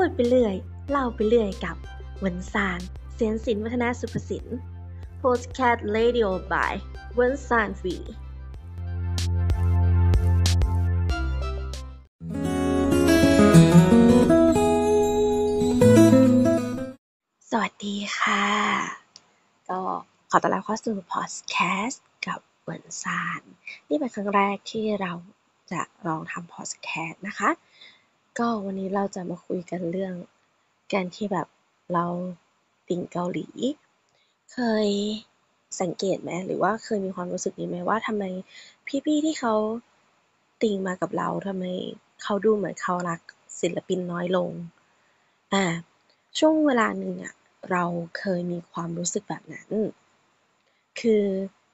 พูดไปเรื่อย เล่าไปเรื่อยกับวันซาน เสียนศิลวัฒนสุภสิน Postcat Radio by วันซานฟีสวัสดีค่ะ ก็ขอต้อนรับเข้าสู่ Podcast กับเวินซาน นี่เป็นครั้งแรกที่เราจะลองทำ Podcast นะคะ ก็วันนี้เราจะมาคุยกันเรื่องการที่แบบเราติ่งเกาหลี เคยสังเกตไหมหรือว่าเคยมีความรู้สึกนี้ไหมว่าทำไมพี่ๆที่เขาติ่งมากับเราทำไมเขาดูเหมือนเขารักศิลปินน้อยลง อ่า ช่วงเวลาหนึ่งอะเราเคยมีความรู้สึกแบบนั้น คือ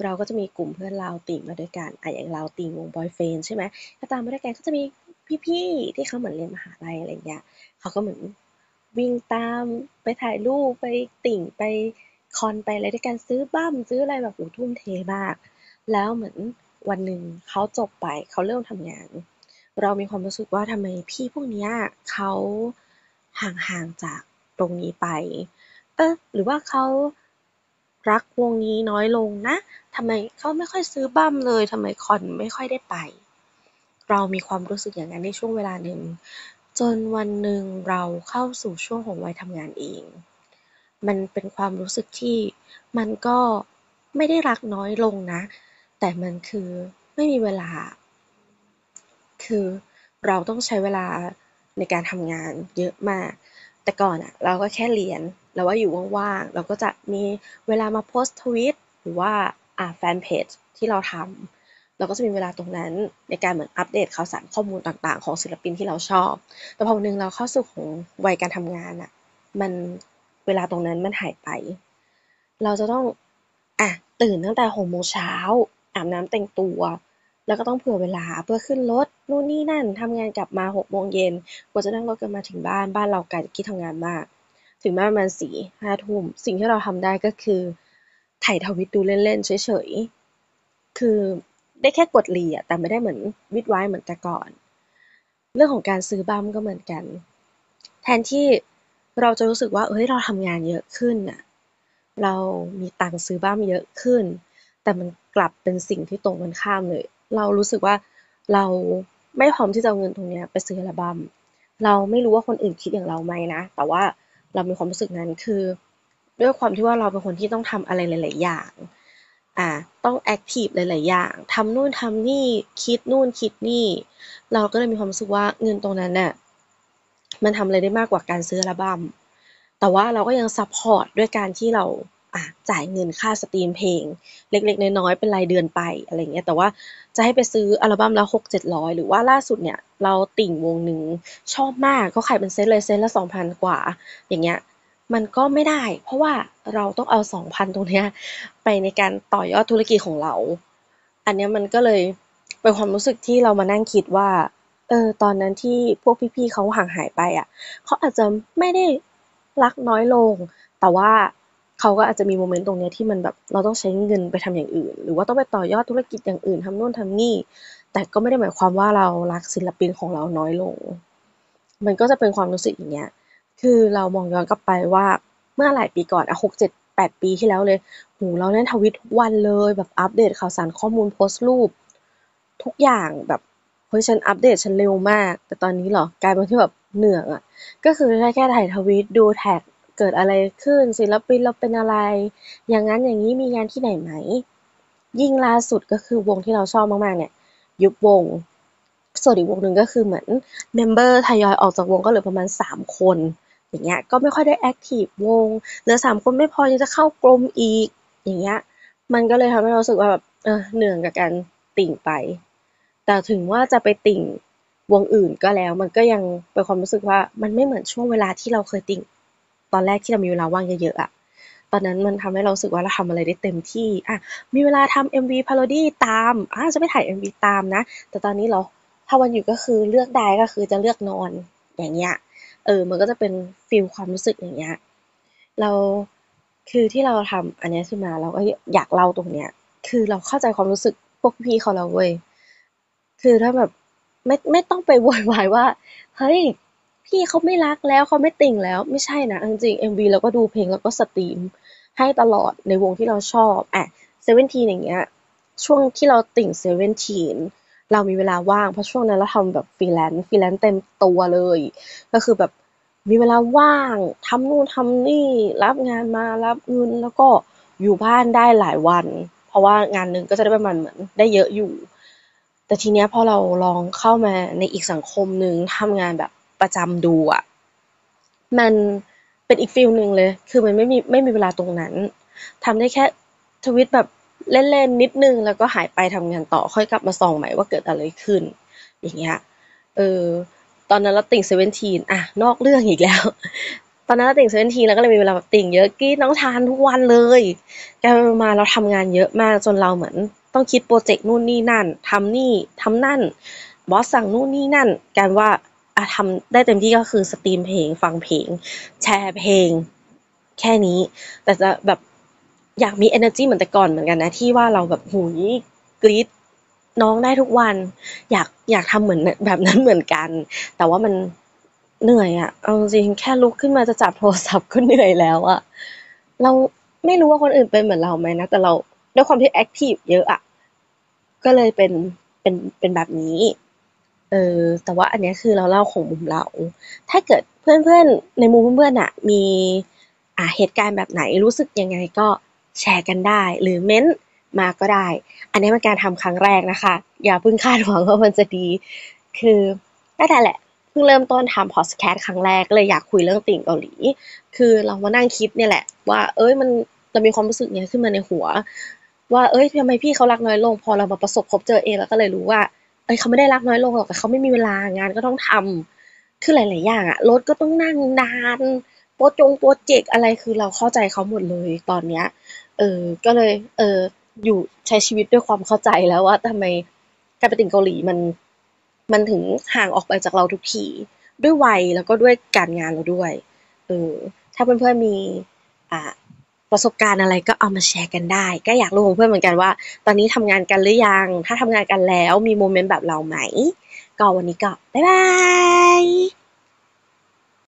เราก็จะมีกลุ่มเพื่อนเราติ่งมาด้วยกันอะอย่างเราติ่งวงบอยเฟนใช่ไหมก็ตามมาด้วยกันก็จะมี พี่ๆที่เขาเหมือนเรียนมหาลัยอะไรเงี้ยเขาก็เหมือนวิ่งตามไปถ่ายรูปไปติ่งไปคอนไปอะไรด้วยกันซื้อบั้มซื้ออะไรแบบโอ้ทุ่มเทมาก แล้วเหมือนวันหนึ่งเขาจบไปเขาเริ่มทำงาน เรามีความรู้สึกว่าทำไมพี่พวกเนี้ยเขาห่างๆจากตรงนี้ไป เออหรือว่าเขารักวงนี้น้อยลงนะทำไมเขาไม่ค่อยซื้อบั้มเลยทำไมคอนไม่ค่อยได้ไป เรามีความรู้สึกอย่างนั้นในช่วงเวลาหนึ่ง จนวันหนึ่งเราเข้าสู่ช่วงของวัยทำงานเอง มันเป็นความรู้สึกที่มันก็ไม่ได้รักน้อยลงนะ แต่มันคือไม่มีเวลา คือเราต้องใช้เวลาในการทำงานเยอะมาก แต่ก่อนอะเราก็แค่เรียนแล้วว่าอยู่ว่างๆ เราก็จะมีเวลามาโพสต์ทวิตหรือว่าอ่าแฟนเพจที่เราทำ เราก็จะมีเวลาตรงนั้นในการเหมือนอัปเดตข่าวสารข้อมูลต่างๆ ของศิลปินที่เราชอบ แต่พอวันหนึ่งเราเข้าสู่ของวัยการทำงานอะมันเวลาตรงนั้นมันหายไป เราจะต้องอะตื่นตั้งแต่หกโมงเช้าอาบน้ำแต่งตัว แล้วก็ต้องเผื่อเวลาเพื่อขึ้นรถนู่นนี่นั่นทำงานกลับมาหกโมงเย็นกว่าจะนั่งรถกันมาถึงบ้านบ้านเราไกลจากที่ทำงานมาก ถึงบ้านประมาณสี่ห้าทุ่มสิ่งที่เราทำได้ก็คือถ่ายทวิตดูเล่นๆเฉยๆคือ ได้แค่กดรีอะแต่ไม่ได้เหมือนวิดไว้เหมือนแต่ก่อน เรื่องของการซื้อบัมก็เหมือนกัน แทนที่เราจะรู้สึกว่าเฮ้ยเราทำงานเยอะขึ้นน่ะเรามีตังค์ซื้อบ้านเยอะขึ้น แต่มันกลับเป็นสิ่งที่ตรงกันข้ามเลย เรารู้สึกว่าเราไม่พร้อมที่จะเอาเงินตรงนี้ไปซื้ออัลบัมเราไม่รู้ว่าคนอื่นคิดอย่างเราไหมนะ แต่ว่าเรามีความรู้สึกนั้นคือ ด้วยความที่ว่าเราเป็นคนที่ต้องทำอะไรหลาย ๆ อย่าง อ่าต้องแอคทีฟหลาย ๆ อย่างทำนู่นทำนี่คิดนู่นคิดนี่ เราก็เลยมีความรู้สึกว่าเงินตรงนั้นน่ะมันทำอะไรได้มากกว่าการซื้ออัลบัมแต่ว่าเราก็ยัง support ด้วยการที่เราอะจ่ายเงินค่า stream เพลง เล็ก ๆ น้อย ๆ เป็นรายเดือนไปอะไรเงี้ยแต่ว่าจะให้ไปซื้ออัลบัมละหกเจ็ดร้อยหรือว่าล่าสุดเนี่ย เราติ่งวงหนึ่งชอบมากเขาขายเป็นเซตเลยเซตละสองพันกว่า อย่างเงี้ย มันก็ไม่ได้ เพราะว่าเราต้องเอาสองพันตรงเนี้ยไปในการต่อยอดธุรกิจของเรา อันนี้มันก็เลยเป็นความรู้สึกที่เรามานั่งคิดว่า เออ ตอนนั้นที่พวกพี่ๆเขาห่างหายไปอะ เขาอาจจะไม่ได้รักน้อยลง แต่ว่าเขาก็อาจจะมีโมเมนต์ตรงนี้ที่มันแบบเราต้องใช้เงินไปทำอย่างอื่น หรือว่าต้องไปต่อยอดธุรกิจอย่างอื่นทำนู่นทำนี่ แต่ก็ไม่ได้หมายความว่าเรารักศิลปินของเราน้อยลง มันก็จะเป็นความรู้สึกอย่างเงี้ย คือเรามองย้อนกลับไปว่าเมื่อหลายปีก่อนอะหกเจ็ดแปดปีที่แล้วเลยโหเราเล่นทวิตทุกวันเลย แบบอัปเดตข่าวสารข้อมูลโพสต์รูป ทุกอย่างแบบเฮ้ยฉันอัปเดตฉันเร็วมาก แต่ตอนนี้เหรอกลายเป็นที่แบบเหนื่อยอะก็คือได้แค่ถ่ายทวิตดูแท็กเกิดอะไรขึ้น ศิลปินเราเป็นอะไร อย่างนั้นอย่างนี้มีงานที่ไหนไหม ยิ่งล่าสุดก็คือวงที่เราชอบมากๆเนี่ย ยุบวงส่วนอีกวงหนึ่งก็คือเหมือน member ทยอยออกจากวงก็เหลือประมาณสามคน อย่างเงี้ยก็ไม่ค่อยได้แอคทีฟวงเหลือสามคนไม่พอยังจะเข้ากรมอีกอย่างเงี้ยมันก็เลยทำให้เราสึกว่าแบบเออเหนื่อยกับการติ่งไป แต่ถึงว่าจะไปติ่งวงอื่นก็แล้ว มันก็ยังเป็นความรู้สึกว่ามันไม่เหมือนช่วงเวลาที่เราเคยติ่ง ตอนแรกที่เรามีเวลาว่างเยอะๆอะตอนนั้นมันทำให้เราสึกว่าเราทำอะไรได้เต็มที่อะมีเวลาทำ MV parody ตามอะจะไปถ่าย MV ตามนะ แต่ตอนนี้เราถ้าวันหยุดก็คือเลือกได้ก็คือจะเลือกนอนอย่างเงี้ย เออ มันก็จะเป็นฟีลความรู้สึกอย่างเงี้ย เราคือที่เราทำอันนี้ขึ้นมาเราก็อยากเล่าตรงเนี้ย คือเราเข้าใจความรู้สึกพวกพี่เขาแล้วเว้ย คือถ้าแบบไม่ไม่ต้องไปโวยวายว่า เฮ้ย พี่เขาไม่รักแล้วเขาไม่ติ่งแล้ว ไม่ใช่นะ จริงๆ MV เราก็ดูเพลงแล้วก็สตรีม ให้ตลอดในวงที่เราชอบอะSeventeen อย่างเงี้ย ช่วงที่เราติ่ง Seventeen เรามีเวลาว่างเพราะช่วงนั้นเราทำแบบฟรีแลนซ์ฟรีแลนซ์เต็มตัวเลย ก็คือแบบมีเวลาว่างทำนู่นทำนี่ รับงานมารับเงินแล้วก็อยู่บ้านได้หลายวัน เพราะว่างานหนึ่งก็จะได้ประมาณเหมือนได้เยอะอยู่ แต่ทีเนี้ยพอเราลองเข้ามาในอีกสังคมหนึ่งทำงานแบบประจำดูอะมันเป็นอีก feel หนึ่งเลย คือมันไม่มีไม่มีเวลาตรงนั้นทำได้แค่ทวิตแบบ เล่นๆนิดนึงแล้วก็หายไปทำงานต่อค่อยกลับมาส่องใหม่ว่าเกิดอะไรขึ้น อย่างเงี้ยเออตอนนั้นเราติ่ง Seventeen อะนอกเรื่องอีกแล้ว ตอนนั้นเราติ่ง Seventeen แล้วก็เลยมีเวลาแบบติ่งเยอะกรี๊ดน้องทานทุกวันเลยกลายมาเราทำงานเยอะมากจนเราเหมือนต้องคิดโปรเจกต์นู่นนี่นั่นทำนี่ทำนั่นบอสสั่งนู่นนี่นั่นการว่าอะทำได้เต็มที่ก็คือ stream เพลงฟังเพลง แชร์เพลง แค่นี้ แต่จะแบบ อยากมี energy เหมือนแต่ก่อนเหมือนกันนะที่ว่าเราแบบหูยกรี๊ดน้องได้ทุกวัน อยากอยากทำเหมือนแบบนั้นเหมือนกัน แต่ว่ามันเหนื่อยอะเอาจริงแค่ลุกขึ้นมาจะจับโทรศัพท์ก็เหนื่อยแล้วอะเราไม่รู้ว่าคนอื่นเป็นเหมือนเราไหมนะแต่เราด้วยความที่ active เยอะอะก็เลยเป็นเป็นเป็นแบบนี้เออแต่ว่าอันนี้คือเราเล่าของมุมเรา ถ้าเกิดเพื่อนๆในมุมเพื่อนๆอะมีอ่าเหตุการณ์แบบไหนรู้สึกยังไงก็ แชร์กันได้ หรือเม้นมาก็ได้ อันนี้เป็นการทำครั้งแรกนะคะ อย่าเพิ่งคาดหวังว่ามันจะดี คือนั่แหละเพิ่งเริ่มต้นทำพอดแคสต์ครั้งแรกเลยอยากคุยเรื่องติ่งเกาหลี คือเรามานั่งคิดเนี่ยแหละ ว่าเอ้ยมันเรามีความรู้สึกเนี้ยขึ้นมาในหัว ว่าเอ้ยทำไมพี่เขารักน้อยลง พอเรามาประสบพบเจอเองแล้วก็เลยรู้ว่าเอ้ยเขาไม่ได้รักน้อยลงหรอกแต่เขาไม่มีเวลางานก็ต้องทำคือหลาย ๆ อย่างอะรถก็ต้องนั่งนานโปรจงโปรเจกต์อะไรคือเราเข้าใจเขาหมดเลยตอนเนี้ย เออก็เลย เอออยู่ใช้ชีวิตด้วยความเข้าใจแล้วว่าทำไมการไปติ่งเกาหลีมัน มันถึงห่างออกไปจากเราทุกทีด้วยวัยแล้วก็ด้วยการงานเราด้วย เออ ถ้าเพื่อนๆมีอ่าประสบการณ์อะไรก็เอามาแชร์กันได้ ก็อยากรู้ของเพื่อนเหมือนกันว่า ตอนนี้ทำงานกันหรือยัง ถ้าทำงานกันแล้วมีโมเมนต์แบบเราไหม ก็วันนี้ก็บ๊ายบาย